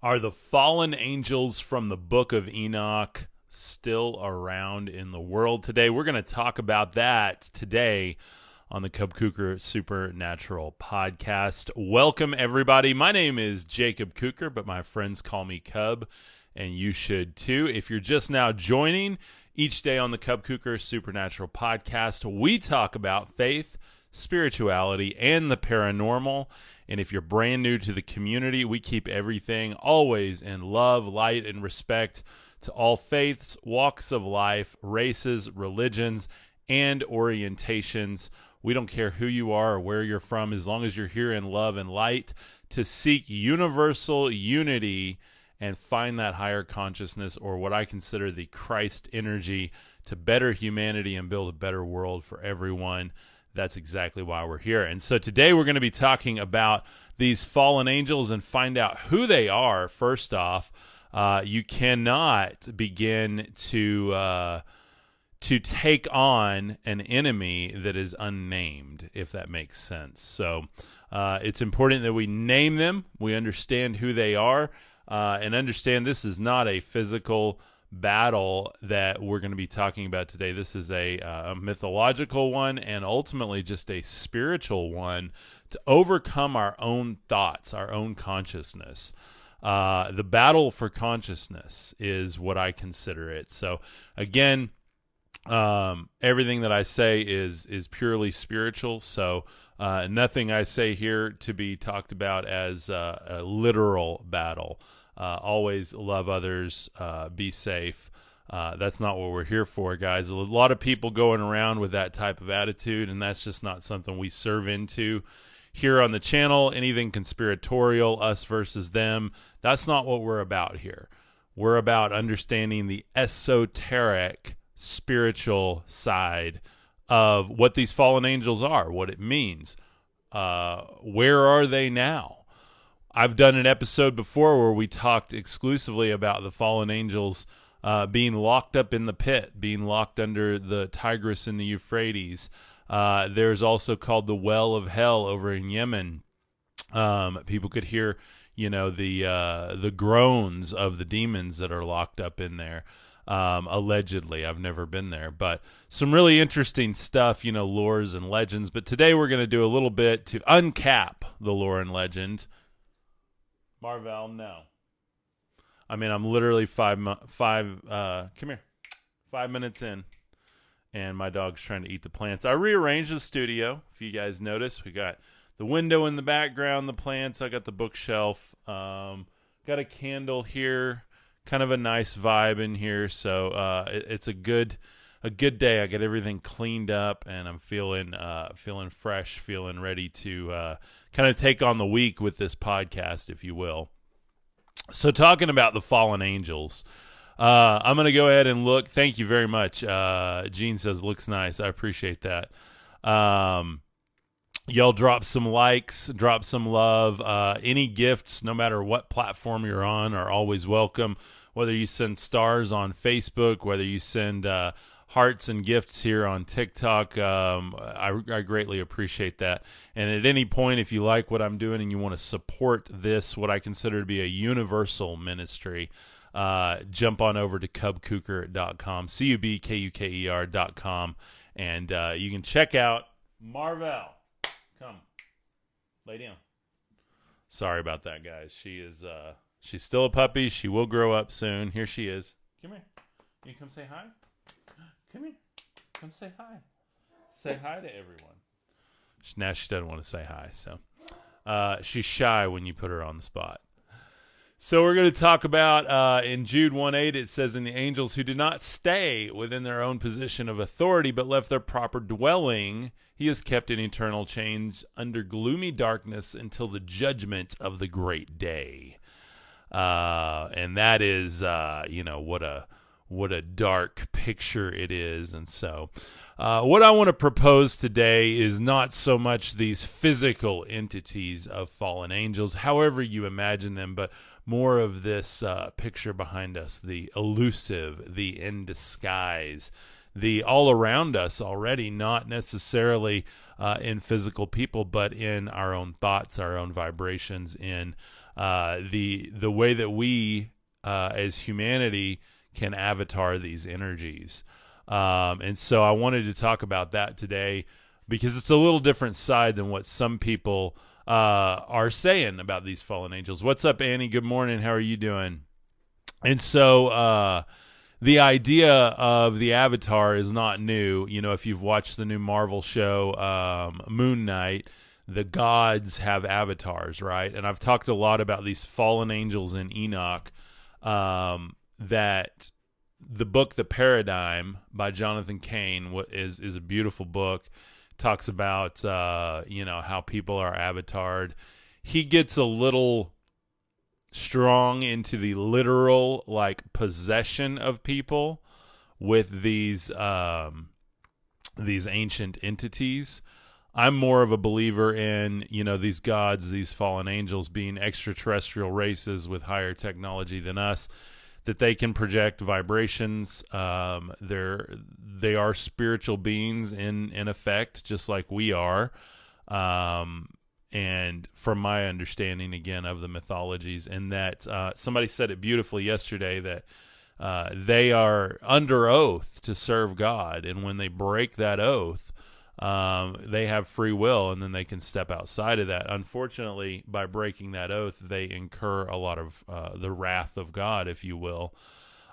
Are the fallen angels from the book of Enoch still around in the world today? We're going to talk about that today on the Cub Kuker Supernatural podcast. Welcome, everybody. My name is Jacob Kuker, but my friends call me Cub, and you should too. If you're just now joining, each day on the Cub Kuker Supernatural podcast, we talk about faith, spirituality, and the paranormal. And if you're brand new to the community, we keep everything always in love, light, and respect to all faiths, walks of life, races, religions, and orientations. We don't care who you are or where you're from, as long as you're here in love and light to seek universal unity and find that higher consciousness or what I consider the Christ energy to better humanity and build a better world for everyone that's exactly why we're here. And so today we're going to be talking about these fallen angels and find out who they are. First off, uh, you cannot begin to uh, to take on an enemy that is unnamed, if that makes sense. So uh, it's important that we name them, we understand who they are, uh, and understand this is not a physical battle that we're going to be talking about today. This is a, uh, a mythological one and ultimately just a spiritual one to overcome our own thoughts, our own consciousness. Uh, the battle for consciousness is what I consider it. So, again, um, everything that I say is is purely spiritual. So, uh, nothing I say here to be talked about as uh, a literal battle. Uh, always love others, uh, be safe. Uh, that's not what we're here for, guys. A lot of people going around with that type of attitude, and that's just not something we serve into here on the channel. Anything conspiratorial, us versus them, that's not what we're about here. We're about understanding the esoteric spiritual side of what these fallen angels are, what it means. Uh, where are they now? I've done an episode before where we talked exclusively about the fallen angels uh, being locked up in the pit, being locked under the Tigris and the Euphrates. Uh, there's also called the Well of Hell over in Yemen. Um, people could hear, you know, the uh, the groans of the demons that are locked up in there. Um, allegedly, I've never been there, but some really interesting stuff, you know, lores and legends. But today we're going to do a little bit to uncap the lore and legend Marvel, no. I mean, I'm literally five five. Uh, come here, five minutes in, and my dog's trying to eat the plants. I rearranged the studio. If you guys notice, we got the window in the background, the plants. I got the bookshelf. Um, got a candle here. Kind of a nice vibe in here. So uh, it, it's a good a good day. I got everything cleaned up, and I'm feeling uh, feeling fresh, feeling ready to uh, kind of take on the week with this podcast, if you will. So, talking about the fallen angels, uh, I'm going to go ahead and look. Thank you very much. Uh, Gene says looks nice. I appreciate that. Um, y'all drop some likes, drop some love. Uh, any gifts, no matter what platform you're on, are always welcome. Whether you send stars on Facebook, whether you send uh, hearts and gifts here on TikTok. Um, I, I, greatly appreciate that. And at any point, if you like what I'm doing and you want to support this, what I consider to be a universal ministry, uh, jump on over to cubkuker.com, C U B K U K E R.com, and uh, you can check out Marvel. Come, lay down. Sorry about that, guys. She is uh, she's still a puppy. She will grow up soon. Here she is. Come here. You come say hi. Come here. Come say hi. Say hi to everyone. Now she doesn't want to say hi, so uh, she's shy when you put her on the spot. So we're going to talk about uh, in Jude 1 8, it says, In the angels who did not stay within their own position of authority, but left their proper dwelling, he is kept in eternal chains under gloomy darkness until the judgment of the great day. Uh, and that is, uh, you know, what a what a dark picture it is. And so, uh, what I want to propose today is not so much these physical entities of fallen angels, however you imagine them, but more of this uh, picture behind us the elusive, the in disguise, the all around us already, not necessarily uh, in physical people, but in our own thoughts, our own vibrations, in uh, the the way that we uh, as humanity can avatar these energies. Um, and so I wanted to talk about that today because it's a little different side than what some people uh, are saying about these fallen angels. What's up, Annie? Good morning. How are you doing? And so uh, the idea of the avatar is not new. You know, if you've watched the new Marvel show, um, Moon Knight, the gods have avatars, right? And I've talked a lot about these fallen angels in Enoch. Um, that the book The Paradigm by Jonathan Cahn is is a beautiful book. Talks about uh, you know how people are avatared. He gets a little strong into the literal like possession of people with these um, these ancient entities. I'm more of a believer in you know these gods, these fallen angels being extraterrestrial races with higher technology than us that they can project vibrations. Um, they're they are spiritual beings in in effect, just like we are. Um, and from my understanding, again of the mythologies, and that uh, somebody said it beautifully yesterday that. Uh, they are under oath to serve God, and when they break that oath, um, they have free will and then they can step outside of that. Unfortunately, by breaking that oath, they incur a lot of uh, the wrath of God, if you will.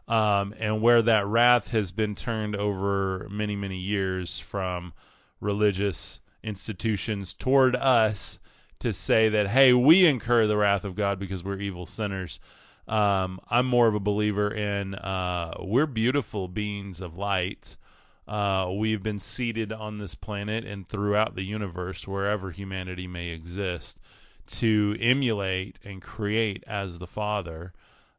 Um, and where that wrath has been turned over many, many years from religious institutions toward us to say that, hey, we incur the wrath of God because we're evil sinners. Um, I'm more of a believer in uh, we're beautiful beings of light uh, we've been seated on this planet and throughout the universe, wherever humanity may exist, to emulate and create as the Father,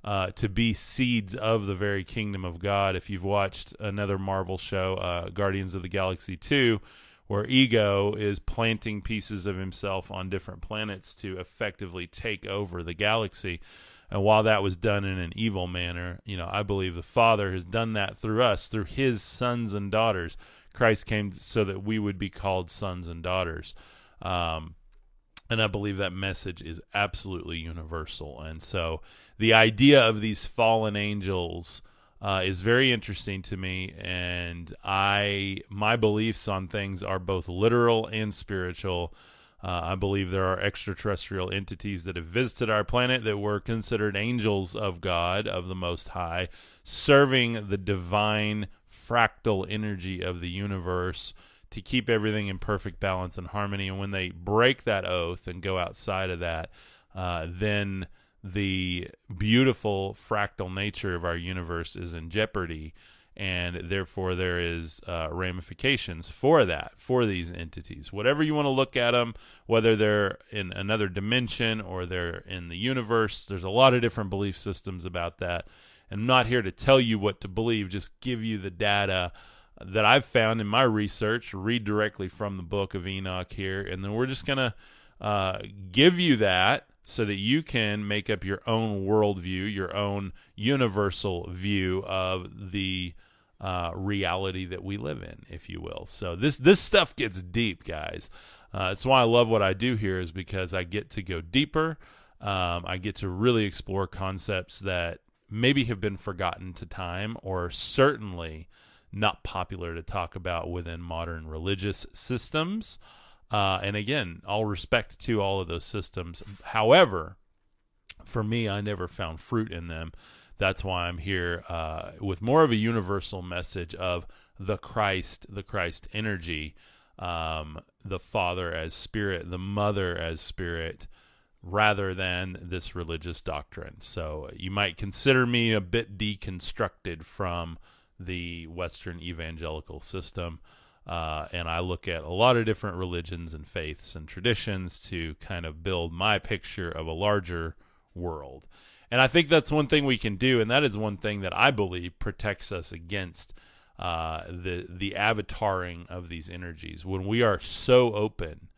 uh, to be seeds of the very kingdom of God. If you've watched another Marvel show, uh, Guardians of the Galaxy 2, where Ego is planting pieces of himself on different planets to effectively take over the galaxy. And while that was done in an evil manner, you know, I believe the Father has done that through us, through his sons and daughters. Christ came so that we would be called sons and daughters. Um, and I believe that message is absolutely universal. And so the idea of these fallen angels uh, is very interesting to me. And I, my beliefs on things are both literal and spiritual. Uh, I believe there are extraterrestrial entities that have visited our planet that were considered angels of God, of the Most High, serving the divine fractal energy of the universe to keep everything in perfect balance and harmony. And when they break that oath and go outside of that, uh, then the beautiful fractal nature of our universe is in jeopardy and therefore there is uh, ramifications for that for these entities. Whatever you want to look at them whether they're in another dimension or they're in the universe there's a lot of different belief systems about that. I'm not here to tell you what to believe just give you the data that i've found in my research read directly from the book of enoch here and then we're just going to uh, give you that so that you can make up your own worldview, your own universal view of the uh, reality that we live in, if you will. So this this stuff gets deep, guys. Uh, it's why I love what I do here, is because I get to go deeper. Um, I get to really explore concepts that maybe have been forgotten to time, or certainly not popular to talk about within modern religious systems. Uh, and again, all respect to all of those systems. However, for me, I never found fruit in them that's why I'm here uh, with more of a universal message of the Christ, the Christ energy, um, the Father as Spirit, the Mother as Spirit, rather than this religious doctrine. So you might consider me a bit deconstructed from the Western evangelical system. Uh, and I look at a lot of different religions and faiths and traditions to kind of build my picture of a larger world. And I think that's one thing we can do, and that is one thing that I believe protects us against uh, the the avataring of these energies. When we are so open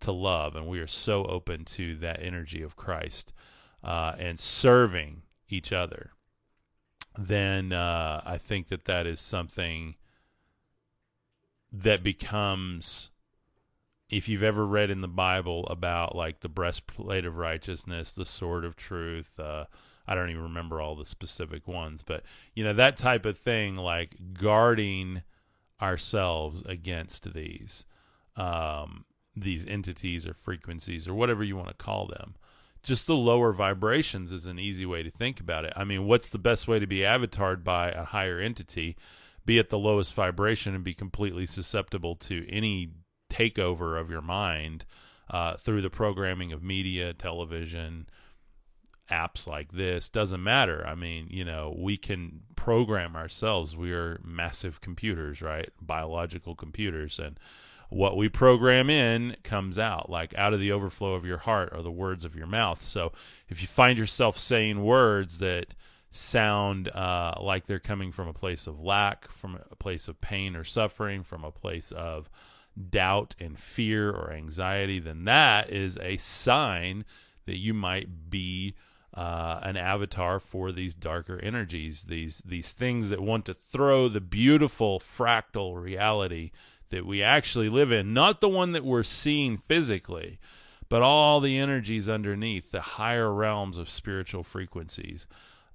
to love, and we are so open to that energy of Christ, uh, and serving each other, then uh, I think that that is something that becomes if you've ever read in the Bible about like the breastplate of righteousness, the sword of truth, uh, I don't even remember all the specific ones, but you know that type of thing, like guarding ourselves against these um, these entities or frequencies or whatever you want to call them. Just the lower vibrations is an easy way to think about it. I mean, what's the best way to be avatared by a higher entity? Be at the lowest vibration and be completely susceptible to any takeover of your mind uh, through the programming of media, television, apps like this. Doesn't matter. I mean, you know, we can program ourselves. We are massive computers, right? Biological computers. And what we program in comes out like out of the overflow of your heart or the words of your mouth so if you find yourself saying words that sound uh, like they're coming from a place of lack from a place of pain or suffering from a place of doubt and fear or anxiety then that is a sign that you might be uh, an avatar for these darker energies, these these things that want to throw the beautiful fractal reality that we actually live in, not the one that we're seeing physically, but all the energies underneath, the higher realms of spiritual frequencies.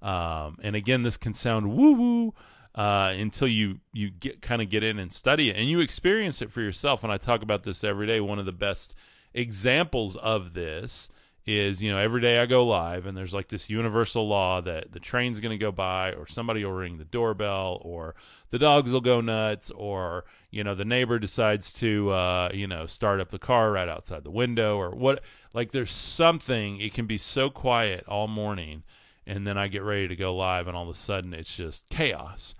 Um, and again, this can sound woo woo uh, until you you get kind of get in and study it and you experience it for yourself. And I talk about this every day. One of the best examples of this is you know every day I go live and there's like this universal law that the train's going to go by or somebody will ring the doorbell or the dogs will go nuts or you know the neighbor decides to uh, you know start up the car right outside the window or what like there's something it can be so quiet all morning and then I get ready to go live and all of a sudden it's just chaos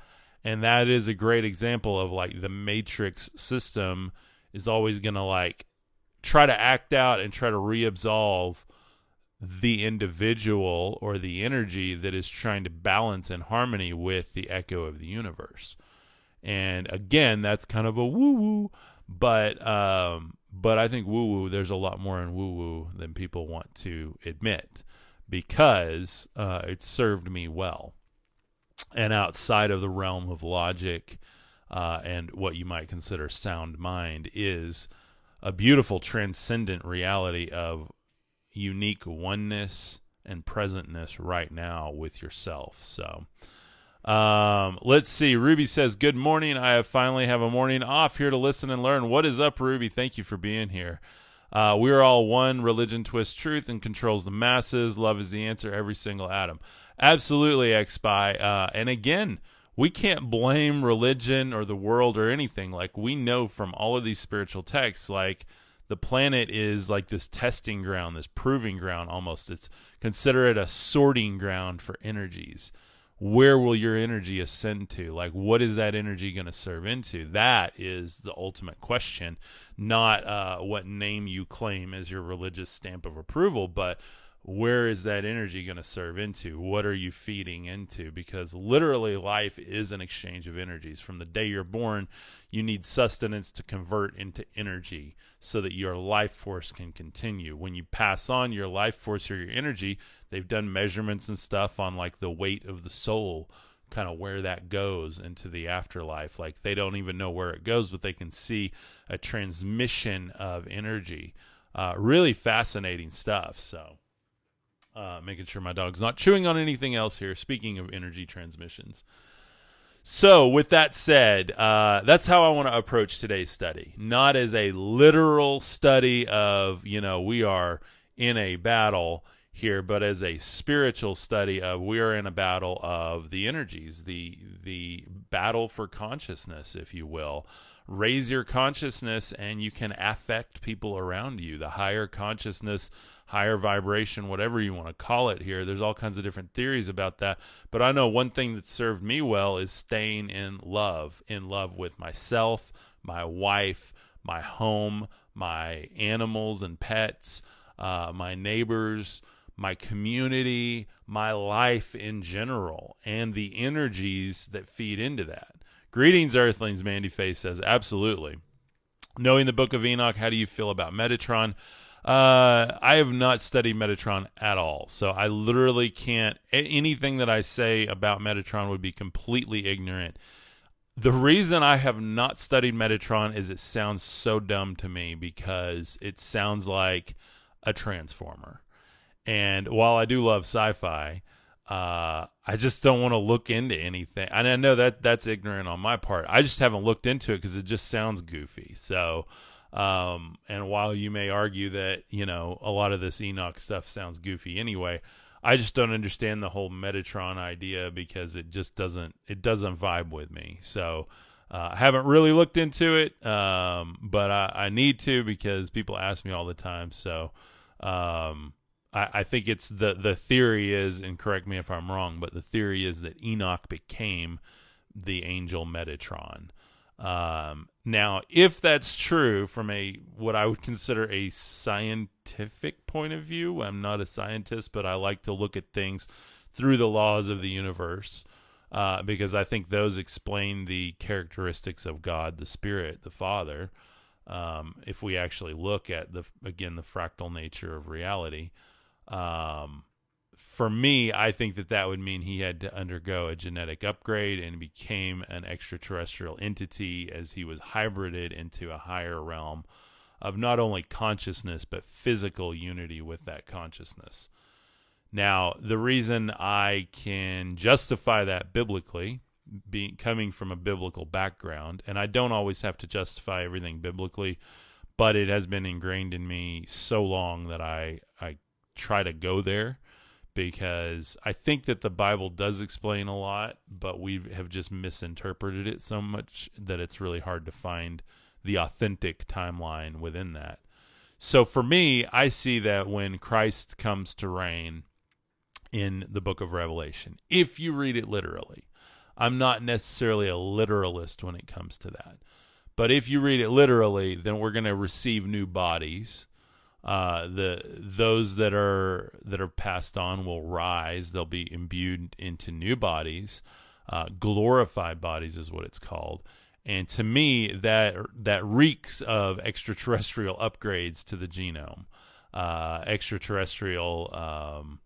and that is a great example of like the matrix system is always going to like try to act out and try to reabsolve the individual or the energy that is trying to balance in harmony with the echo of the universe. And again, that's kind of a woo woo, but um, but I think woo woo. There's a lot more in woo woo than people want to admit because uh, it served me well. And outside of the realm of logic uh, and what you might consider sound mind is a beautiful transcendent reality of unique oneness and presentness right now with yourself. So, um, let's see. Ruby says, "Good morning. I have finally have a morning off here to listen and learn. What is up, Ruby? Thank you for being here. Uh, we are all one. Religion twists truth and controls the masses. Love is the answer. Every single atom. Absolutely, Xspy. Uh, and again." We can't blame religion or the world or anything. Like we know from all of these spiritual texts, like the planet is like this testing ground, this proving ground almost. It's consider it a sorting ground for energies. Where will your energy ascend to? Like, what is that energy going to serve into? That is the ultimate question, not uh, what name you claim as your religious stamp of approval, but where is that energy going to serve into? What are you feeding into? Because literally, life is an exchange of energies. From the day you're born, you need sustenance to convert into energy so that your life force can continue. When you pass on your life force or your energy, they've done measurements and stuff on like the weight of the soul, kind of where that goes into the afterlife. Like they don't even know where it goes, but they can see a transmission of energy. Uh, really fascinating stuff. So uh, making sure my dog's not chewing on anything else here. Speaking of energy transmissions. So, with that said, uh, that's how I want to approach today's study. Not as a literal study of, you know, we are in a battle here, but as a spiritual study of we are in a battle of the energies, the the battle for consciousness, if you will. Raise your consciousness, and you can affect people around you. The higher consciousness higher vibration, whatever you want to call it here. There's all kinds of different theories about that. But I know one thing that served me well is staying in love, in love with myself, my wife, my home, my animals and pets, uh, my neighbors, my community, my life in general, and the energies that feed into that. Greetings, Earthlings, Mandy Face says. Absolutely. Knowing the Book of Enoch, how do you feel about Metatron? Uh, I have not studied Metatron at all, so I literally can't. Anything that I say about Metatron would be completely ignorant. the reason I have not studied Metatron is it sounds so dumb to me because it sounds like a transformer. And while I do love sci-fi, uh, I just don't want to look into anything. And I know that that's ignorant on my part. I just haven't looked into it because it just sounds goofy. So, um, and while you may argue that you know a lot of this Enoch stuff sounds goofy anyway, I just don't understand the whole Metatron idea because it just doesn't it doesn't vibe with me. So uh, I haven't really looked into it, um, but I, I, need to because people ask me all the time. So um, I, I, think it's the the theory is, and correct me if I'm wrong, but the theory is that Enoch became the angel Metatron. Um, now, if that's true from a what I would consider a scientific point of view, I'm not a scientist, but I like to look at things through the laws of the universe uh, because I think those explain the characteristics of God, the Spirit, the Father. Um, if we actually look at the again the fractal nature of reality, um, for me, I think that that would mean he had to undergo a genetic upgrade and became an extraterrestrial entity as he was hybrided into a higher realm of not only consciousness but physical unity with that consciousness. Now, the reason I can justify that biblically, being coming from a biblical background, and I don't always have to justify everything biblically, but it has been ingrained in me so long that I I try to go there because I think that the Bible does explain a lot, but we have just misinterpreted it so much that it's really hard to find the authentic timeline within that. So for me, I see that when Christ comes to reign in the book of Revelation, if you read it literally, I'm not necessarily a literalist when it comes to that. But if you read it literally, then we're going to receive new bodies uh, the those that are that are passed on will rise. They'll be imbued into new bodies, uh, glorified bodies is what it's called. And to me, that that reeks of extraterrestrial upgrades to the genome, uh, extraterrestrial um,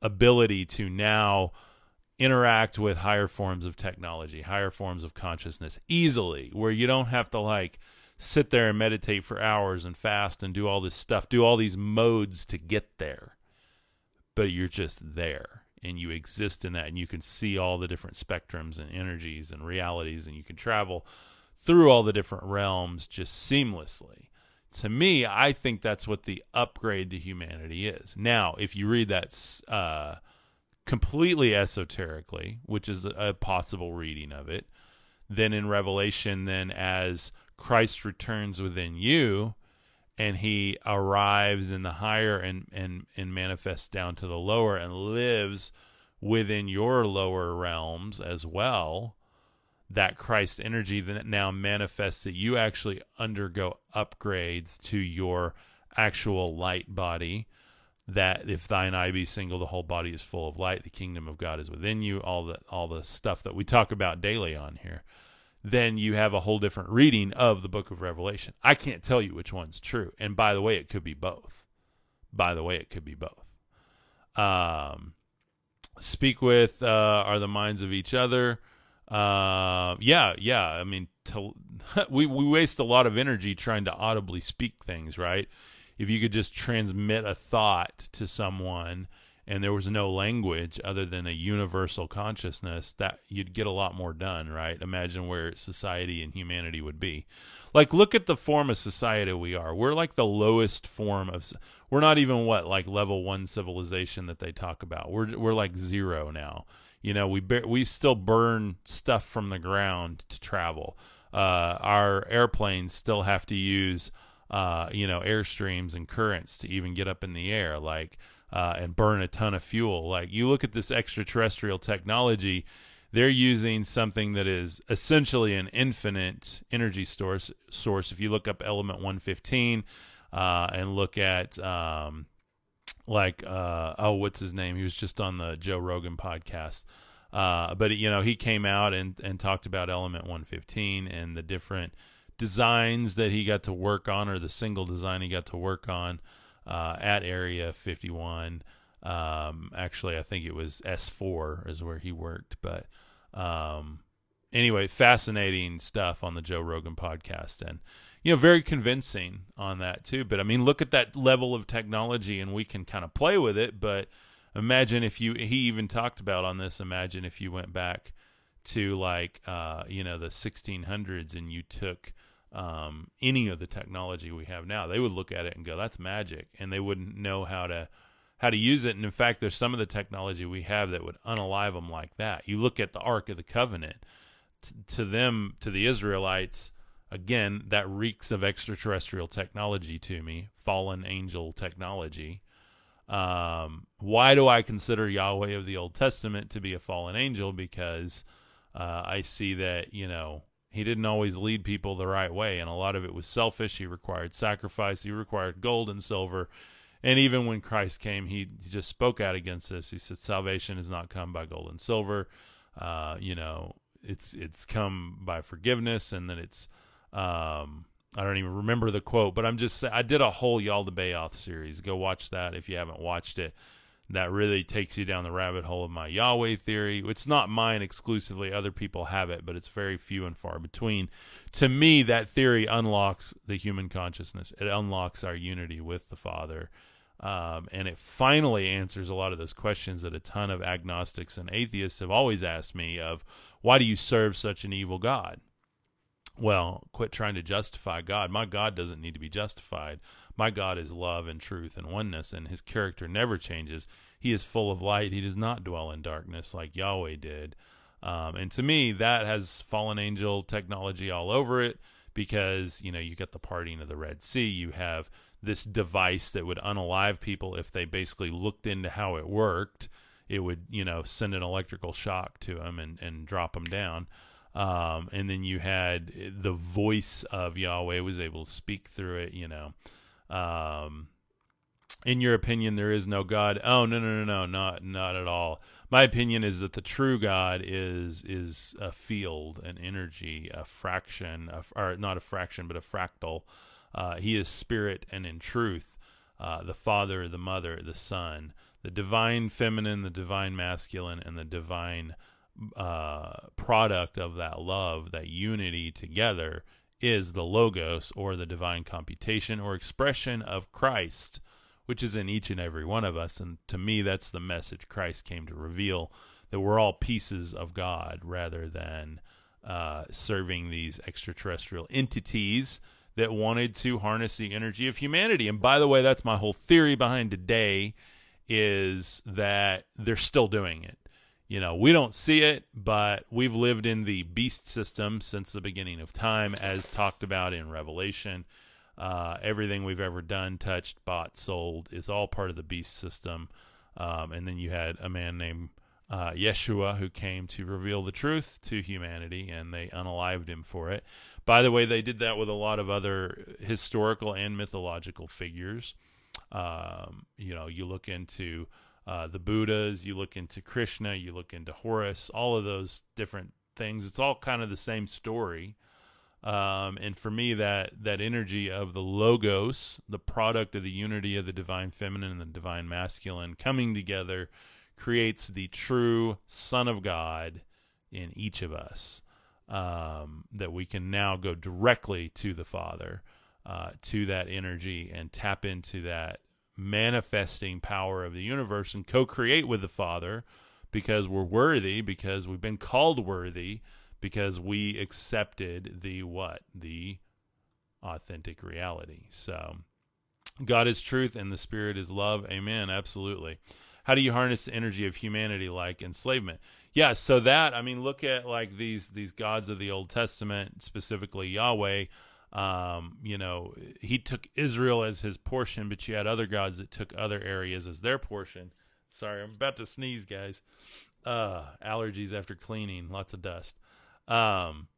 ability to now interact with higher forms of technology, higher forms of consciousness easily, where you don't have to like sit there and meditate for hours and fast and do all this stuff, do all these modes to get there. But you're just there and you exist in that and you can see all the different spectrums and energies and realities and you can travel through all the different realms just seamlessly. To me, I think that's what the upgrade to humanity is. Now, if you read that uh, completely esoterically, which is a possible reading of it, then in Revelation, then as Christ returns within you and he arrives in the higher and, and, and manifests down to the lower and lives within your lower realms as well, that Christ energy that now manifests that you actually undergo upgrades to your actual light body. That if thine eye be single, the whole body is full of light. The kingdom of God is within you. All the all the stuff that we talk about daily on here then you have a whole different reading of the book of Revelation. I can't tell you which one's true. And by the way, it could be both. By the way, it could be both. Um, speak with uh, are the minds of each other. Uh, yeah, yeah. I mean, to, we we waste a lot of energy trying to audibly speak things, right? If you could just transmit a thought to someone and there was no language other than a universal consciousness, that you'd get a lot more done, right? Imagine where society and humanity would be. Like, look at the form of society we are. We're like the lowest form of. We're not even what like level one civilization that they talk about. We're we're like zero now. You know, we we still burn stuff from the ground to travel. Uh, our airplanes still have to use, uh, you know, airstreams and currents to even get up in the air. Like uh, and burn a ton of fuel. Like you look at this extraterrestrial technology, they're using something that is essentially an infinite energy source. Source. If you look up Element 115 uh, and look at um, like uh, oh, what's his name? He was just on the Joe Rogan podcast. Uh, but you know, he came out and, and talked about Element 115 and the different designs that he got to work on, or the single design he got to work on uh, at Area 51. Um, actually, I think it was S4 is where he worked, but um, anyway, fascinating stuff on the Joe Rogan podcast, and you know, very convincing on that too. But I mean, look at that level of technology, and we can kind of play with it. But imagine if you, he even talked about on this. Imagine if you went back to like, uh, you know, the 1600s, and you took um, any of the technology we have now, they would look at it and go, "That's magic," and they wouldn't know how to how to use it. And in fact, there's some of the technology we have that would unalive them like that. You look at the Ark of the Covenant. T- to them, to the Israelites, again, that reeks of extraterrestrial technology to me, fallen angel technology. Um, why do I consider Yahweh of the Old Testament to be a fallen angel? Because uh, I see that you know he didn't always lead people the right way, and a lot of it was selfish. He required sacrifice. He required gold and silver. And even when Christ came, he, just spoke out against this. He said, "Salvation has not come by gold and silver. Uh, you know, it's it's come by forgiveness, and then it's um, I don't even remember the quote, but I'm just I did a whole Yaldabaoth series. Go watch that if you haven't watched it that really takes you down the rabbit hole of my Yahweh theory. It's not mine exclusively, other people have it, but it's very few and far between. To me, that theory unlocks the human consciousness, it unlocks our unity with the Father. Um, and it finally answers a lot of those questions that a ton of agnostics and atheists have always asked me of why do you serve such an evil God? Well, quit trying to justify God. My God doesn't need to be justified. My God is love and truth and oneness, and his character never changes. He is full of light. He does not dwell in darkness like Yahweh did. Um, and to me, that has fallen angel technology all over it because, you know, you get the parting of the Red Sea. You have this device that would unalive people if they basically looked into how it worked. It would, you know, send an electrical shock to them and, and drop them down. Um, and then you had the voice of Yahweh was able to speak through it, you know. Um, in your opinion, there is no God. Oh no, no, no, no, not not at all. My opinion is that the true God is is a field, an energy, a fraction, a, or not a fraction, but a fractal. Uh, he is spirit and in truth, uh, the Father, the Mother, the Son, the divine feminine, the divine masculine, and the divine uh, product of that love, that unity together is the logos or the divine computation or expression of Christ, which is in each and every one of us. And to me, that's the message Christ came to reveal that we're all pieces of God rather than uh, serving these extraterrestrial entities that wanted to harness the energy of humanity. And by the way, that's my whole theory behind today is that they're still doing it you know, we don't see it, but we've lived in the beast system since the beginning of time, as talked about in Revelation. Uh, everything we've ever done, touched, bought, sold is all part of the beast system. Um, and then you had a man named uh, Yeshua who came to reveal the truth to humanity, and they unalived him for it. By the way, they did that with a lot of other historical and mythological figures. Um, you know, you look into uh, the Buddhas, you look into Krishna, you look into Horus, all of those different things. It's all kind of the same story. Um, and for me, that that energy of the logos, the product of the unity of the divine feminine and the divine masculine coming together, creates the true Son of God in each of us. Um, that we can now go directly to the Father, uh, to that energy, and tap into that manifesting power of the universe and co create with the Father because we're worthy, because we've been called worthy, because we accepted the what? The authentic reality. So God is truth and the Spirit is love. Amen. Absolutely. How do you harness the energy of humanity like enslavement? Yeah, so that I mean, look at like these these gods of the Old Testament, specifically Yahweh. Um, you know, he took Israel as his portion, but you had other gods that took other areas as their portion. Sorry, I'm about to sneeze, guys. Uh, allergies after cleaning, lots of dust. Um,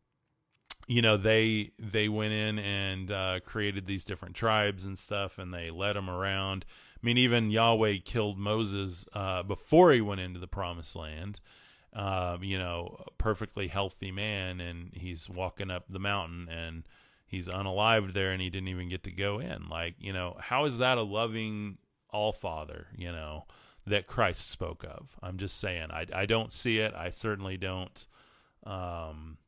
you know, they they went in and uh, created these different tribes and stuff, and they led them around. I mean, even Yahweh killed Moses uh, before he went into the promised land. Um, you know, perfectly healthy man, and he's walking up the mountain and he's unalived there and he didn't even get to go in. Like, you know, how is that a loving all father, you know, that Christ spoke of? I'm just saying, I, I don't see it. I certainly don't, um,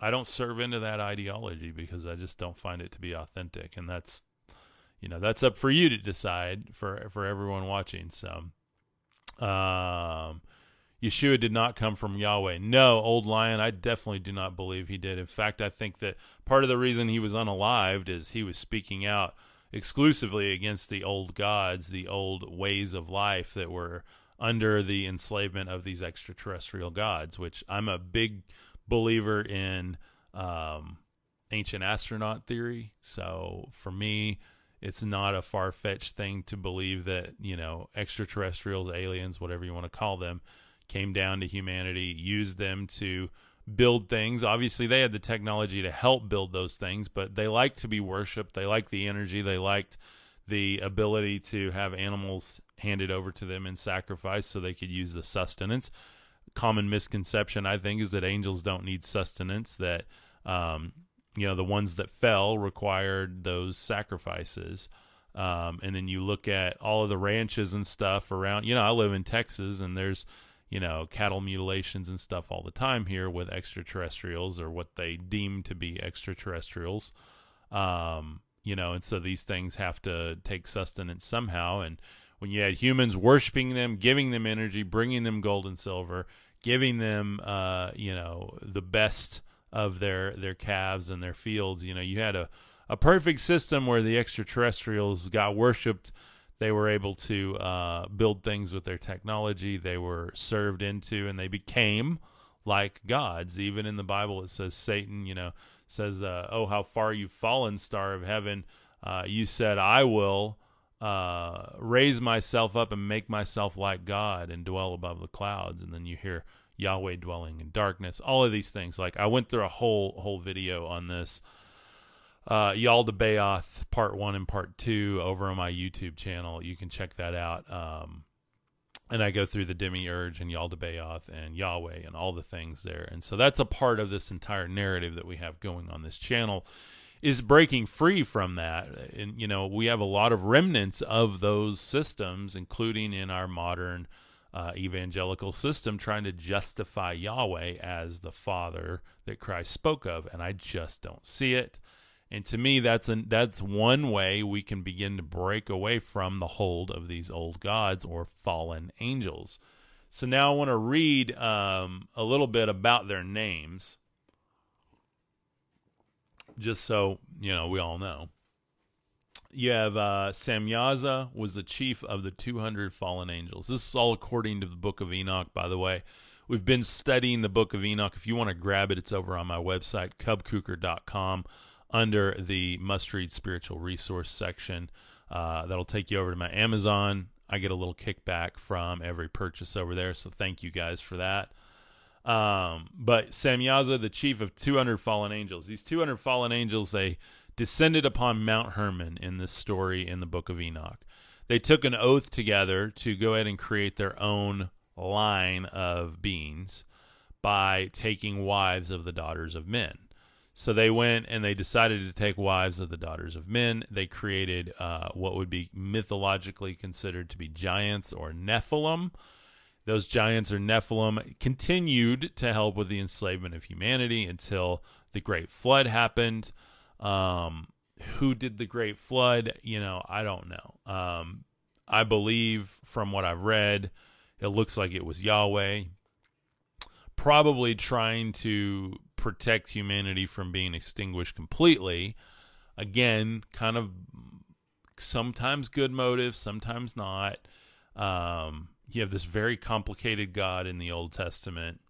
I don't serve into that ideology because I just don't find it to be authentic, and that's you know that's up for you to decide for for everyone watching. So, um, Yeshua did not come from Yahweh. No, old lion, I definitely do not believe he did. In fact, I think that part of the reason he was unalived is he was speaking out exclusively against the old gods, the old ways of life that were under the enslavement of these extraterrestrial gods, which I'm a big believer in um, ancient astronaut theory. So for me, it's not a far fetched thing to believe that, you know, extraterrestrials, aliens, whatever you want to call them, came down to humanity, used them to build things. Obviously, they had the technology to help build those things, but they liked to be worshipped. They liked the energy. They liked the ability to have animals handed over to them in sacrifice so they could use the sustenance. Common misconception, I think, is that angels don't need sustenance, that um, you know the ones that fell required those sacrifices um, and then you look at all of the ranches and stuff around you know i live in texas and there's you know cattle mutilations and stuff all the time here with extraterrestrials or what they deem to be extraterrestrials um, you know and so these things have to take sustenance somehow and when you had humans worshiping them giving them energy bringing them gold and silver giving them uh, you know the best of their their calves and their fields. You know, you had a a perfect system where the extraterrestrials got worshipped. They were able to uh, build things with their technology. They were served into, and they became like gods. Even in the Bible, it says Satan. You know, says, uh, "Oh, how far you've fallen, star of heaven." Uh, you said, "I will." Uh, raise myself up and make myself like God and dwell above the clouds. And then you hear Yahweh dwelling in darkness, all of these things. Like I went through a whole whole video on this. Uh, Yaldabaoth part one and part two over on my YouTube channel. You can check that out. Um, and I go through the demiurge and Yaldabaoth and Yahweh and all the things there. And so that's a part of this entire narrative that we have going on this channel is breaking free from that. And you know, we have a lot of remnants of those systems, including in our modern uh, evangelical system trying to justify Yahweh as the Father that Christ spoke of, and I just don't see it. And to me, that's an, that's one way we can begin to break away from the hold of these old gods or fallen angels. So now I want to read um, a little bit about their names, just so you know we all know you have uh, Samyaza was the chief of the 200 fallen angels. This is all according to the book of Enoch, by the way. We've been studying the book of Enoch. If you want to grab it, it's over on my website, cubkuker.com, under the must read spiritual resource section. Uh, that'll take you over to my Amazon. I get a little kickback from every purchase over there, so thank you guys for that. Um, but Samyaza, the chief of 200 fallen angels, these 200 fallen angels, they descended upon Mount Hermon in this story in the book of Enoch. They took an oath together to go ahead and create their own line of beings by taking wives of the daughters of men. So they went and they decided to take wives of the daughters of men. They created uh, what would be mythologically considered to be giants or Nephilim. Those giants or Nephilim continued to help with the enslavement of humanity until the Great Flood happened. Um, who did the Great Flood? You know, I don't know. Um, I believe from what I've read, it looks like it was Yahweh, probably trying to protect humanity from being extinguished completely. Again, kind of sometimes good motives, sometimes not. Um, you have this very complicated God in the Old Testament.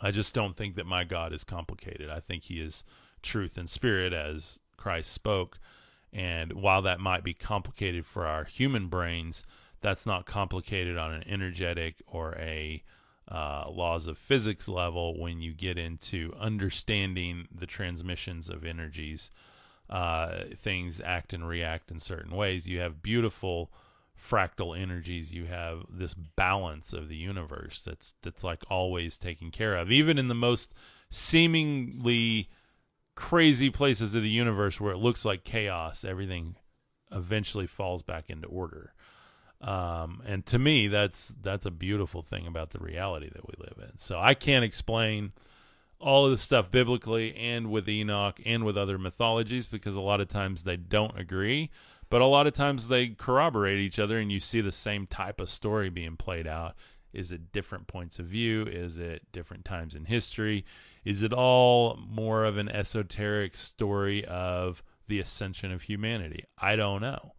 I just don't think that my God is complicated. I think he is truth and spirit as Christ spoke. And while that might be complicated for our human brains, that's not complicated on an energetic or a uh, laws of physics level when you get into understanding the transmissions of energies. Uh, things act and react in certain ways. You have beautiful fractal energies. You have this balance of the universe that's that's like always taken care of, even in the most seemingly crazy places of the universe where it looks like chaos, everything eventually falls back into order. Um, and to me, that's that's a beautiful thing about the reality that we live in. So I can't explain all of the stuff biblically and with Enoch and with other mythologies because a lot of times they don't agree, but a lot of times they corroborate each other and you see the same type of story being played out. Is it different points of view? Is it different times in history? Is it all more of an esoteric story of the ascension of humanity? I don't know.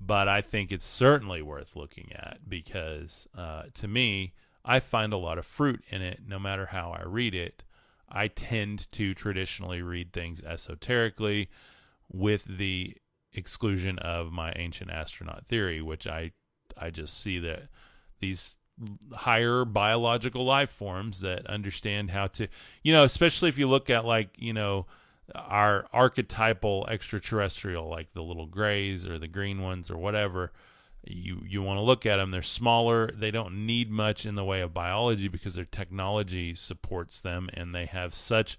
But I think it's certainly worth looking at because uh, to me, I find a lot of fruit in it no matter how I read it. I tend to traditionally read things esoterically with the exclusion of my ancient astronaut theory, which I I just see that these higher biological life forms that understand how to you know especially if you look at like you know our archetypal extraterrestrial like the little grays or the green ones or whatever you you want to look at them they're smaller. They don't need much in the way of biology because their technology supports them and they have such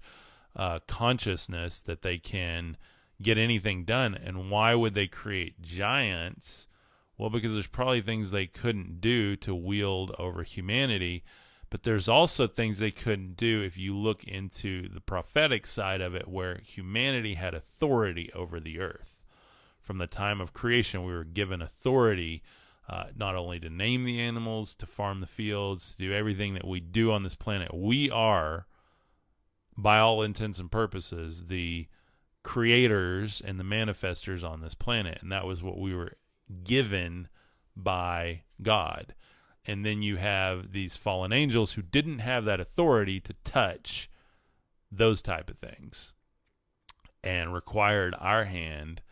uh, consciousness that they can get anything done. And why would they create giants? Well because there's probably things they couldn't do to wield over humanity but there's also things they couldn't do if you look into the prophetic side of it where humanity had authority over the earth from the time of creation, we were given authority uh, not only to name the animals, to farm the fields, to do everything that we do on this planet. We are, by all intents and purposes, the creators and the manifestors on this planet. And that was what we were given by God. And then you have these fallen angels who didn't have that authority to touch those type of things and required our hand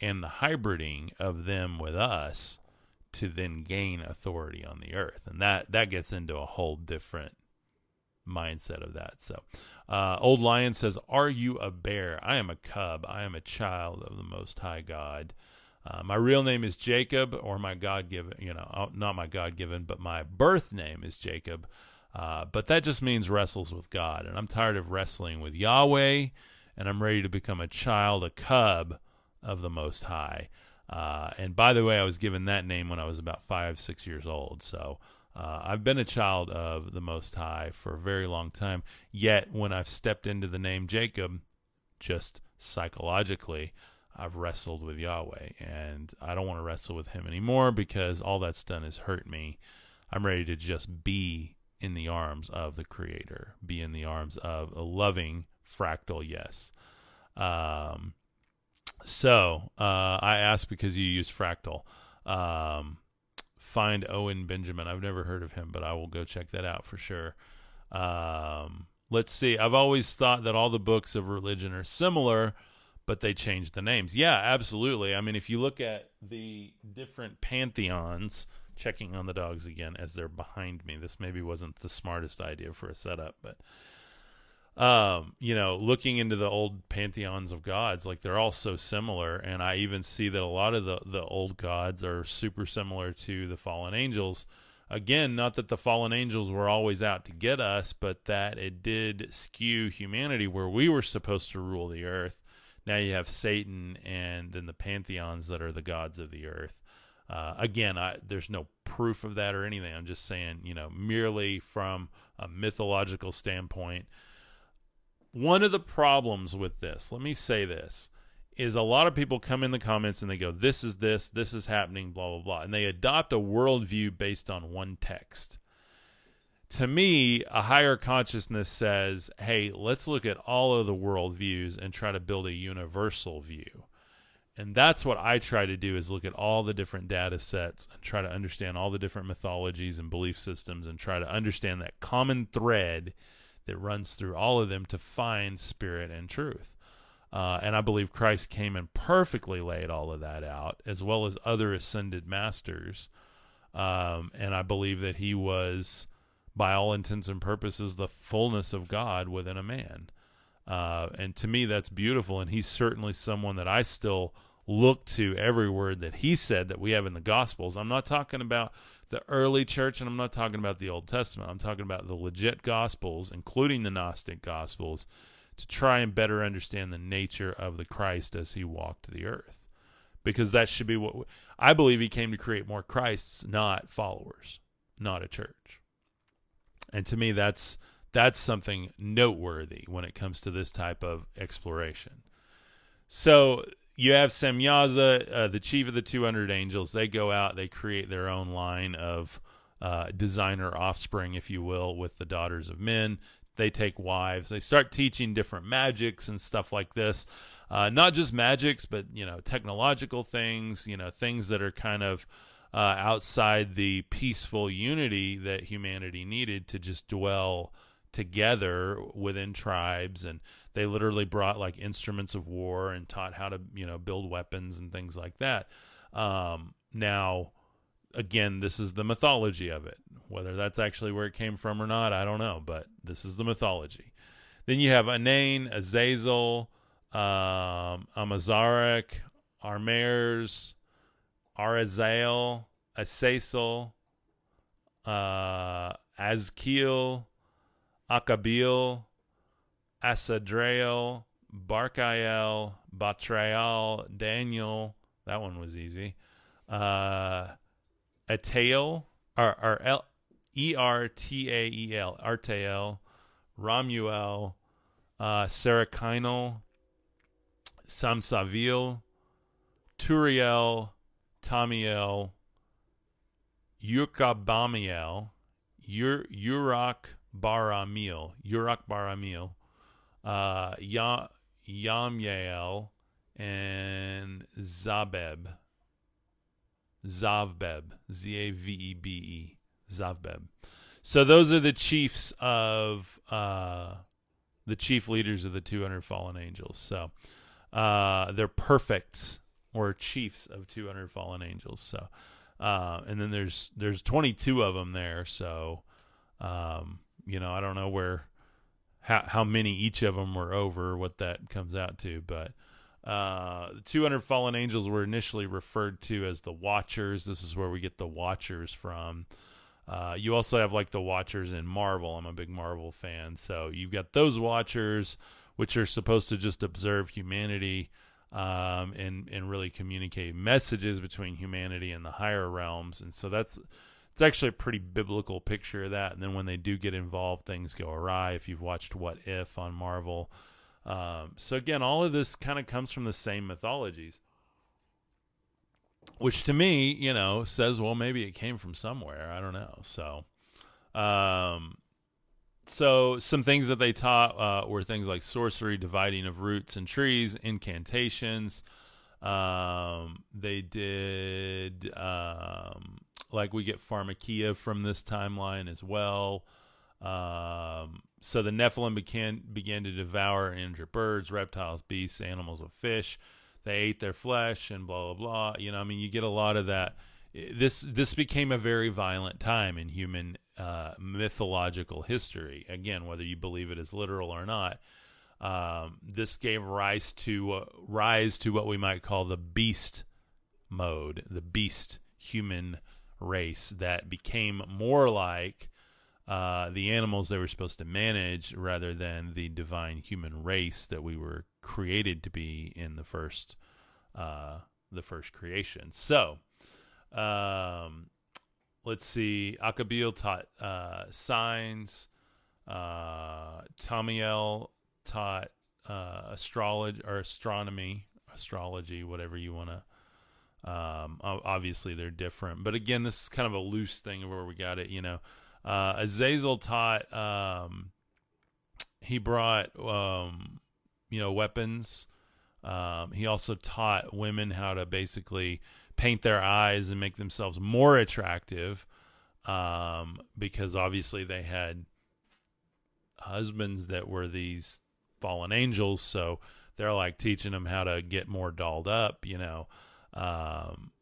and the hybriding of them with us to then gain authority on the earth. And that that gets into a whole different mindset of that. So uh, old lion says are you a bear? I am a cub. I am a child of the most high god uh, my real name is jacob or my god-given you know uh, not my god-given but my birth name is jacob uh, but that just means wrestles with god and i'm tired of wrestling with yahweh and i'm ready to become a child a cub of the Most High. Uh, and by the way, I was given that name when I was about five, six years old. So uh, I've been a child of the Most High for a very long time. Yet, when I've stepped into the name Jacob, just psychologically, I've wrestled with Yahweh. And I don't want to wrestle with him anymore because all that's done is hurt me. I'm ready to just be in the arms of the Creator, be in the arms of a loving fractal yes. Um, so uh, I asked because you use Fractal. Um, find Owen Benjamin. I've never heard of him, but I will go check that out for sure. Um, let's see. I've always thought that all the books of religion are similar, but they changed the names. Yeah, absolutely. I mean, if you look at the different pantheons, checking on the dogs again as they're behind me. This maybe wasn't the smartest idea for a setup, but um, you know, looking into the old pantheons of gods, like they're all so similar, and I even see that a lot of the the old gods are super similar to the fallen angels. Again, not that the fallen angels were always out to get us, but that it did skew humanity where we were supposed to rule the earth. Now you have Satan and then the pantheons that are the gods of the earth. Uh, again, I, there's no proof of that or anything. I'm just saying, you know, merely from a mythological standpoint, one of the problems with this, let me say this, is a lot of people come in the comments and they go, This is this, this is happening, blah, blah, blah. And they adopt a worldview based on one text. To me, a higher consciousness says, Hey, let's look at all of the worldviews and try to build a universal view. And that's what I try to do is look at all the different data sets and try to understand all the different mythologies and belief systems and try to understand that common thread that runs through all of them to find spirit and truth. Uh, and I believe Christ came and perfectly laid all of that out, as well as other ascended masters. Um, and I believe that he was, by all intents and purposes, the fullness of God within a man. Uh, and to me, that's beautiful. And he's certainly someone that I still look to every word that he said that we have in the Gospels. I'm not talking about the early church, and I'm not talking about the Old Testament. I'm talking about the legit Gospels, including the Gnostic Gospels, to try and better understand the nature of the Christ as he walked the earth. Because that should be what I believe he came to create more Christs, not followers, not a church. And to me, that's that's something noteworthy when it comes to this type of exploration. So you have Semyaza, uh, the chief of the 200 angels. They go out, they create their own line of uh, designer offspring, if you will, with the daughters of men. They take wives. They start teaching different magics and stuff like this. Uh, not just magics, but you know, technological things. You know, things that are kind of uh, outside the peaceful unity that humanity needed to just dwell together within tribes. And they literally brought like instruments of war and taught how to you know build weapons and things like that. Um, now again this is the mythology of it. Whether that's actually where it came from or not i don't know but this is the mythology. Then you have Anain, Azazel, um, Amazarek, Armares, Arazael, Asazel, uh, Azkiel, Akabil, Asadrael, Barkael, Batrael, Daniel. That one was easy. Uh, Atael, or, or L, E R T A E L, Artael, Romuel, uh, Sarakinal, Samsavil, Turiel, Tamiel, Yukabamiel, Ur- Urak Baramil, Urak Baramil, uh, ya- Yamyael, and Zabeb. Zavbeb, Z A V E B E, Zavbeb. So those are the chiefs of uh, the chief leaders of the 200 fallen angels. So uh, they're perfects or chiefs of 200 fallen angels. So uh, and then there's there's 22 of them there. So um, you know I don't know where how how many each of them were over, what that comes out to, but. Uh, the 200 fallen angels were initially referred to as the Watchers. This is where we get the Watchers from. Uh, you also have like the Watchers in Marvel. I'm a big Marvel fan, so you've got those Watchers, which are supposed to just observe humanity um, and and really communicate messages between humanity and the higher realms. And so that's it's actually a pretty biblical picture of that. And then when they do get involved, things go awry. If you've watched What If on Marvel, um, so again, all of this kind of comes from the same mythologies, which to me, you know, says well maybe it came from somewhere. I don't know. So, um, so some things that they taught uh, were things like sorcery, dividing of roots and trees, incantations. Um, they did um, like we get pharmakia from this timeline as well. Um, so the Nephilim began began to devour and injure birds, reptiles, beasts, animals of fish. They ate their flesh and blah blah blah. You know, I mean, you get a lot of that. This this became a very violent time in human uh, mythological history. Again, whether you believe it is literal or not, um, this gave rise to uh, rise to what we might call the beast mode, the beast human race that became more like uh, the animals they were supposed to manage rather than the divine human race that we were created to be in the first uh, the first creation. So, um, let's see. Akabil taught uh, signs. Uh, Tamiel taught uh, astrology or astronomy, astrology, whatever you want to. Um, obviously, they're different, but again, this is kind of a loose thing of where we got it. You know, uh, Azazel taught. Um, he brought, um, you know, weapons. Um, he also taught women how to basically paint their eyes and make themselves more attractive, um, because obviously they had husbands that were these fallen angels, so they're like teaching them how to get more dolled up, you know. Um,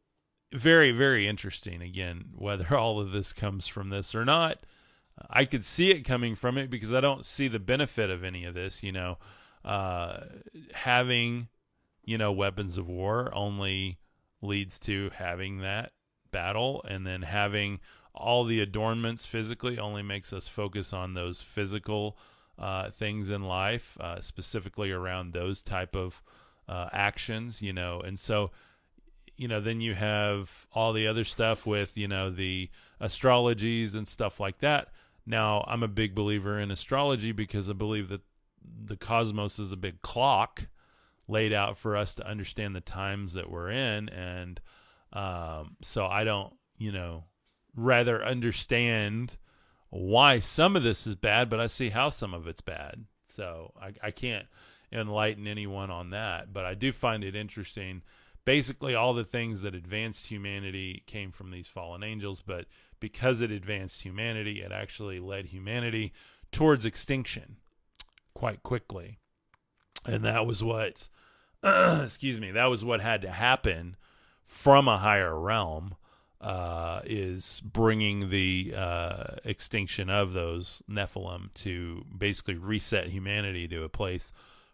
very very interesting again whether all of this comes from this or not i could see it coming from it because i don't see the benefit of any of this you know uh, having you know weapons of war only leads to having that battle and then having all the adornments physically only makes us focus on those physical uh, things in life uh, specifically around those type of uh, actions you know and so you know, then you have all the other stuff with, you know, the astrologies and stuff like that. Now, I'm a big believer in astrology because I believe that the cosmos is a big clock laid out for us to understand the times that we're in. And um, so I don't, you know, rather understand why some of this is bad, but I see how some of it's bad. So I, I can't enlighten anyone on that. But I do find it interesting. Basically, all the things that advanced humanity came from these fallen angels, but because it advanced humanity, it actually led humanity towards extinction quite quickly. And that was what, excuse me, that was what had to happen from a higher realm. Uh, is bringing the uh, extinction of those Nephilim to basically reset humanity to a place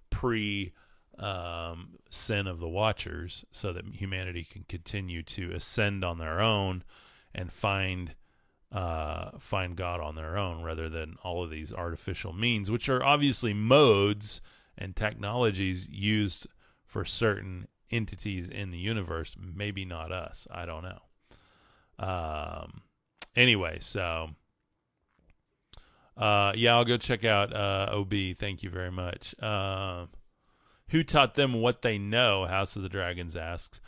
pre um, sin of the Watchers, so that humanity can continue to ascend on their own and find uh, find God on their own rather than all of these artificial means, which are obviously modes and technologies used for certain entities in the universe. Maybe not us. I don't know. Um, anyway, so uh, yeah, I'll go check out uh, OB. Thank you very much. Uh, who taught them what they know? House of the Dragons asks.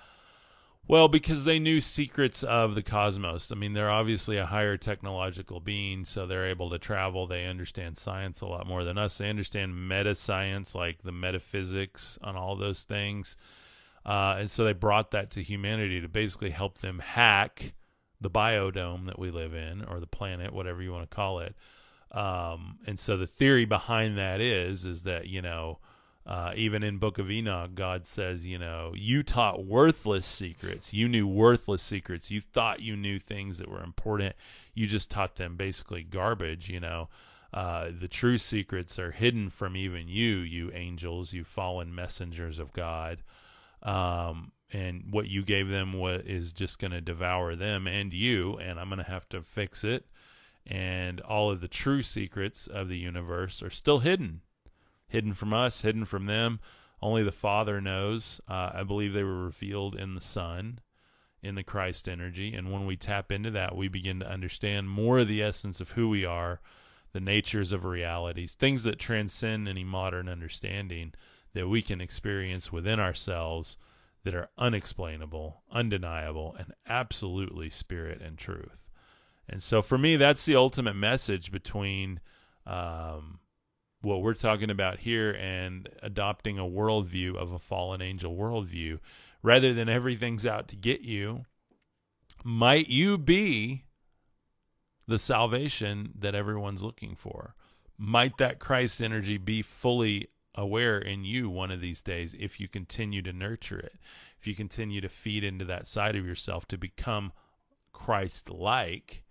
Well, because they knew secrets of the cosmos. I mean, they're obviously a higher technological being, so they're able to travel. They understand science a lot more than us. They understand meta science, like the metaphysics on all those things. Uh, and so they brought that to humanity to basically help them hack the biodome that we live in, or the planet, whatever you want to call it. Um, and so the theory behind that is, is that you know uh, even in Book of Enoch, God says, you know, you taught worthless secrets. You knew worthless secrets. You thought you knew things that were important. You just taught them basically garbage, you know. Uh, the true secrets are hidden from even you, you angels, you fallen messengers of God. Um, and what you gave them what is just going to devour them and you, and I'm going to have to fix it. And all of the true secrets of the universe are still hidden hidden from us, hidden from them. Only the Father knows. Uh, I believe they were revealed in the Son, in the Christ energy. And when we tap into that, we begin to understand more of the essence of who we are, the natures of realities, things that transcend any modern understanding that we can experience within ourselves that are unexplainable, undeniable, and absolutely spirit and truth. And so for me, that's the ultimate message between um, what we're talking about here and adopting a worldview of a fallen angel worldview rather than everything's out to get you might you be the salvation that everyone's looking for? Might that christ energy be fully aware in you one of these days if you continue to nurture it if you continue to feed into that side of yourself to become christ like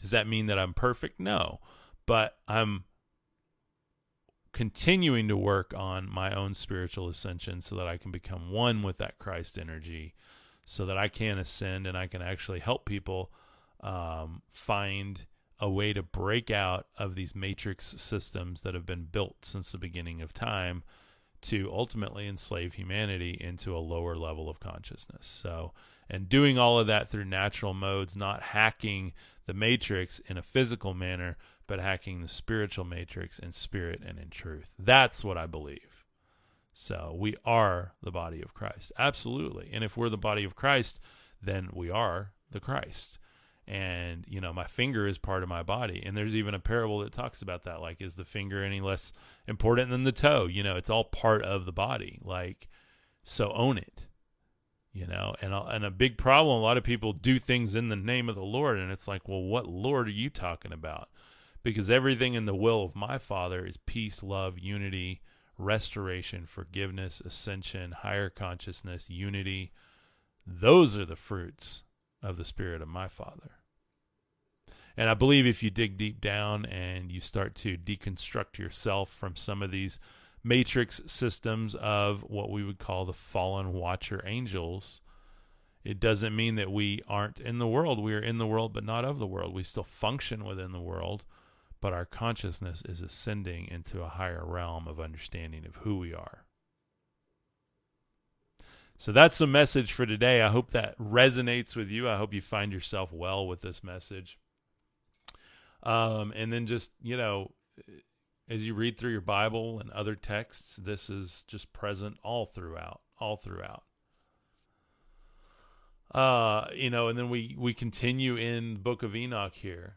does that mean that i'm perfect? No. But i'm continuing to work on my own spiritual ascension so that I can become one with that Christ energy, so that I can ascend and I can actually help people um, find a way to break out of these matrix systems that have been built since the beginning of time to ultimately enslave humanity into a lower level of consciousness. So, and doing all of that through natural modes, not hacking the matrix in a physical manner, but hacking the spiritual matrix in spirit and in truth. That's what I believe. So we are the body of Christ. Absolutely. And if we're the body of Christ, then we are the Christ. And, you know, my finger is part of my body. And there's even a parable that talks about that. Like, is the finger any less important than the toe? You know, it's all part of the body. Like, so own it you know and a, and a big problem a lot of people do things in the name of the lord and it's like well what lord are you talking about because everything in the will of my Father is peace, love, unity, restoration, forgiveness, ascension, higher consciousness, unity. Those are the fruits of the Spirit of my Father. And I believe if you dig deep down and you start to deconstruct yourself from some of these matrix systems of what we would call the fallen watcher angels, it doesn't mean that we aren't in the world. We are in the world, but not of the world. We still function within the world but our consciousness is ascending into a higher realm of understanding of who we are. So that's the message for today. I hope that resonates with you. I hope you find yourself well with this message. Um, and then just, you know, as you read through your Bible and other texts, this is just present all throughout, all throughout. Uh, you know, and then we we continue in book of Enoch here.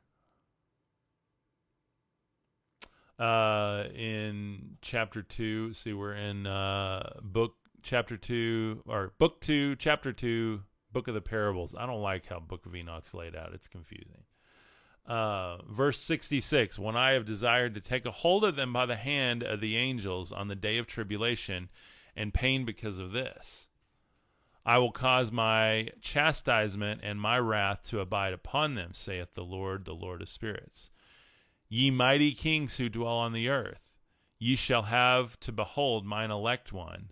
Uh, in chapter two, see, we're in uh book chapter two or book two, chapter two, book of the parables. I don't like how book of Enoch's laid out; it's confusing. Uh, verse 66 When I have desired to take a hold of them by the hand of the angels on the day of tribulation and pain because of this, I will cause my chastisement and my wrath to abide upon them, saith the Lord, the Lord of spirits. Ye mighty kings who dwell on the earth, ye shall have to behold mine elect one,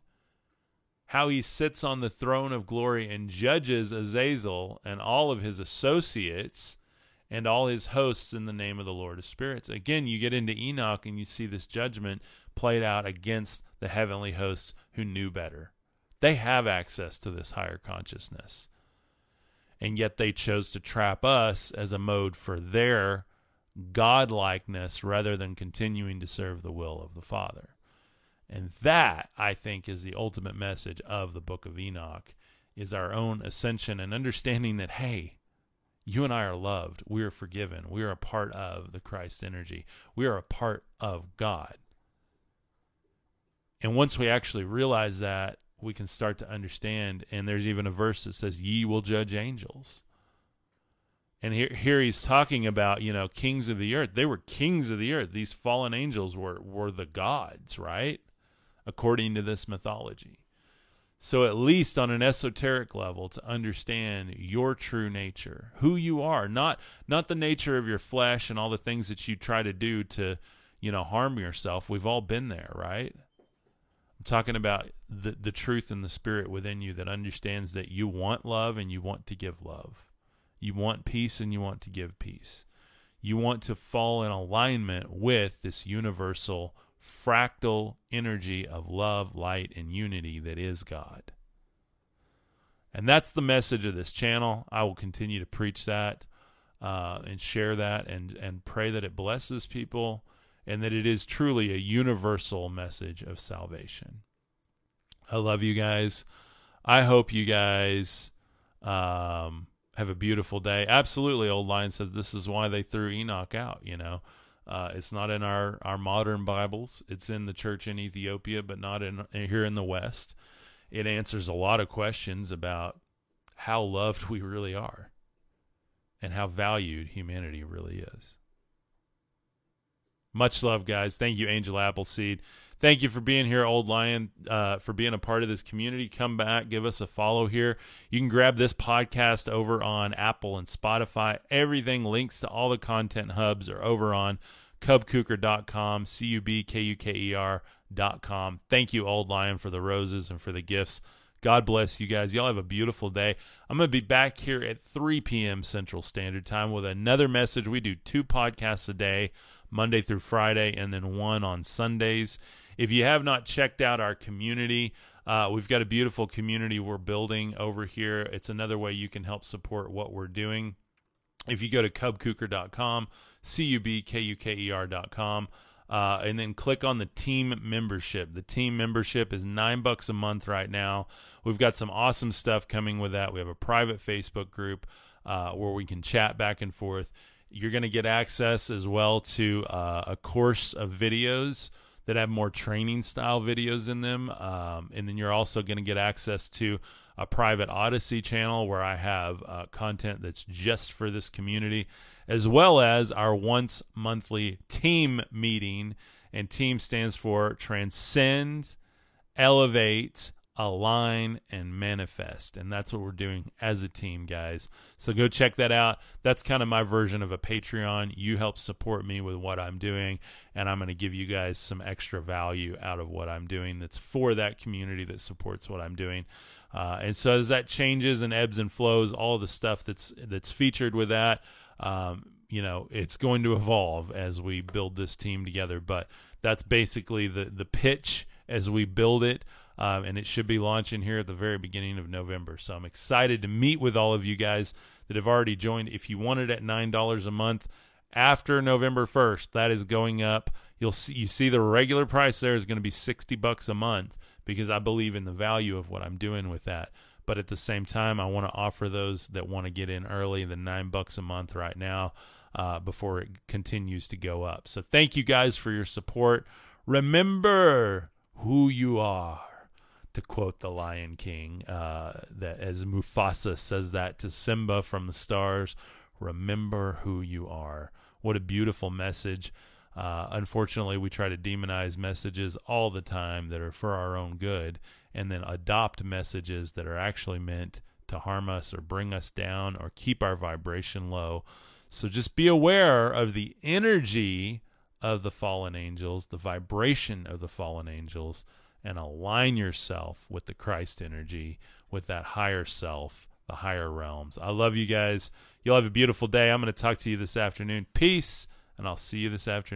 how he sits on the throne of glory and judges Azazel and all of his associates and all his hosts in the name of the Lord of spirits. Again, you get into Enoch and you see this judgment played out against the heavenly hosts who knew better. They have access to this higher consciousness. And yet they chose to trap us as a mode for their godlikeness rather than continuing to serve the will of the Father. And that, I think, is the ultimate message of the book of Enoch is our own ascension and understanding that, hey, you and I are loved. We are forgiven. We are a part of the Christ energy. We are a part of God. And once we actually realize that, we can start to understand. And there's even a verse that says, Ye will judge angels. And here, here he's talking about, you know, kings of the earth. They were kings of the earth. These fallen angels were, were the gods, right? According to this mythology. So, at least on an esoteric level, to understand your true nature, who you are, not not the nature of your flesh and all the things that you try to do to, you know, harm yourself. We've all been there, right? I'm talking about the the truth and the spirit within you that understands that you want love and you want to give love. You want peace and you want to give peace. You want to fall in alignment with this universal fractal energy of love, light, and unity that is God. And that's the message of this channel. I will continue to preach that uh, and share that and, and pray that it blesses people and that it is truly a universal message of salvation. I love you guys. I hope you guys um, have a beautiful day. Absolutely, Old Lion says this is why they threw Enoch out, you know. Uh, it's not in our, our modern Bibles. It's in the church in Ethiopia, but not in here in the West. It answers a lot of questions about how loved we really are and how valued humanity really is. Much love, guys. Thank you, Angel Appleseed. Thank you for being here, Old Lion, uh, for being a part of this community. Come back, give us a follow here. You can grab this podcast over on Apple and Spotify. Everything, links to all the content hubs are over on cubkuker.com, C U B K U K E R.com. Thank you, Old Lion, for the roses and for the gifts. God bless you guys. Y'all have a beautiful day. I'm going to be back here at 3 p.m. Central Standard Time with another message. We do two podcasts a day, Monday through Friday, and then one on Sundays. If you have not checked out our community, uh, we've got a beautiful community we're building over here. It's another way you can help support what we're doing. If you go to cubkuker.com, C U B K U K E R.com, uh, and then click on the team membership. The team membership is nine bucks a month right now. We've got some awesome stuff coming with that. We have a private Facebook group uh, where we can chat back and forth. You're going to get access as well to uh, a course of videos that have more training style videos in them. Um, and then you're also going to get access to a private Odysee channel where I have uh, content that's just for this community, as well as our once monthly team meeting. And team stands for Transcend, Elevate, align and manifest. And that's what we're doing as a team guys. So go check that out. That's kind of my version of a patreon. You help support me with what i'm doing and i'm going to give you guys some extra value out of what i'm doing that's for that community that supports what i'm doing. Uh, and so as that changes and ebbs and flows all the stuff that's that's featured with that um, you know it's going to evolve as we build this team together. But that's basically the the pitch as we build it um, and it should be launching here at the very beginning of November. So I'm excited to meet with all of you guys that have already joined. If you want it at nine dollars a month, after November 1st. That is going up. You'll see you see the regular price there is going to be 60 bucks a month because I believe in the value of what I'm doing with that. But at the same time, I want to offer those that want to get in early the 9 bucks a month right now uh, before it continues to go up. So thank you guys for your support. Remember who you are to quote the Lion King, uh, that as Mufasa says that to Simba from the stars, remember who you are. What a beautiful message. Uh, unfortunately, we try to demonize messages all the time that are for our own good and then adopt messages that are actually meant to harm us or bring us down or keep our vibration low. So just be aware of the energy of the fallen angels, the vibration of the fallen angels, and align yourself with the Christ energy, with that higher self, the higher realms. I love you guys. You'll have a beautiful day. I'm going to talk to you this afternoon. Peace, and I'll see you this afternoon.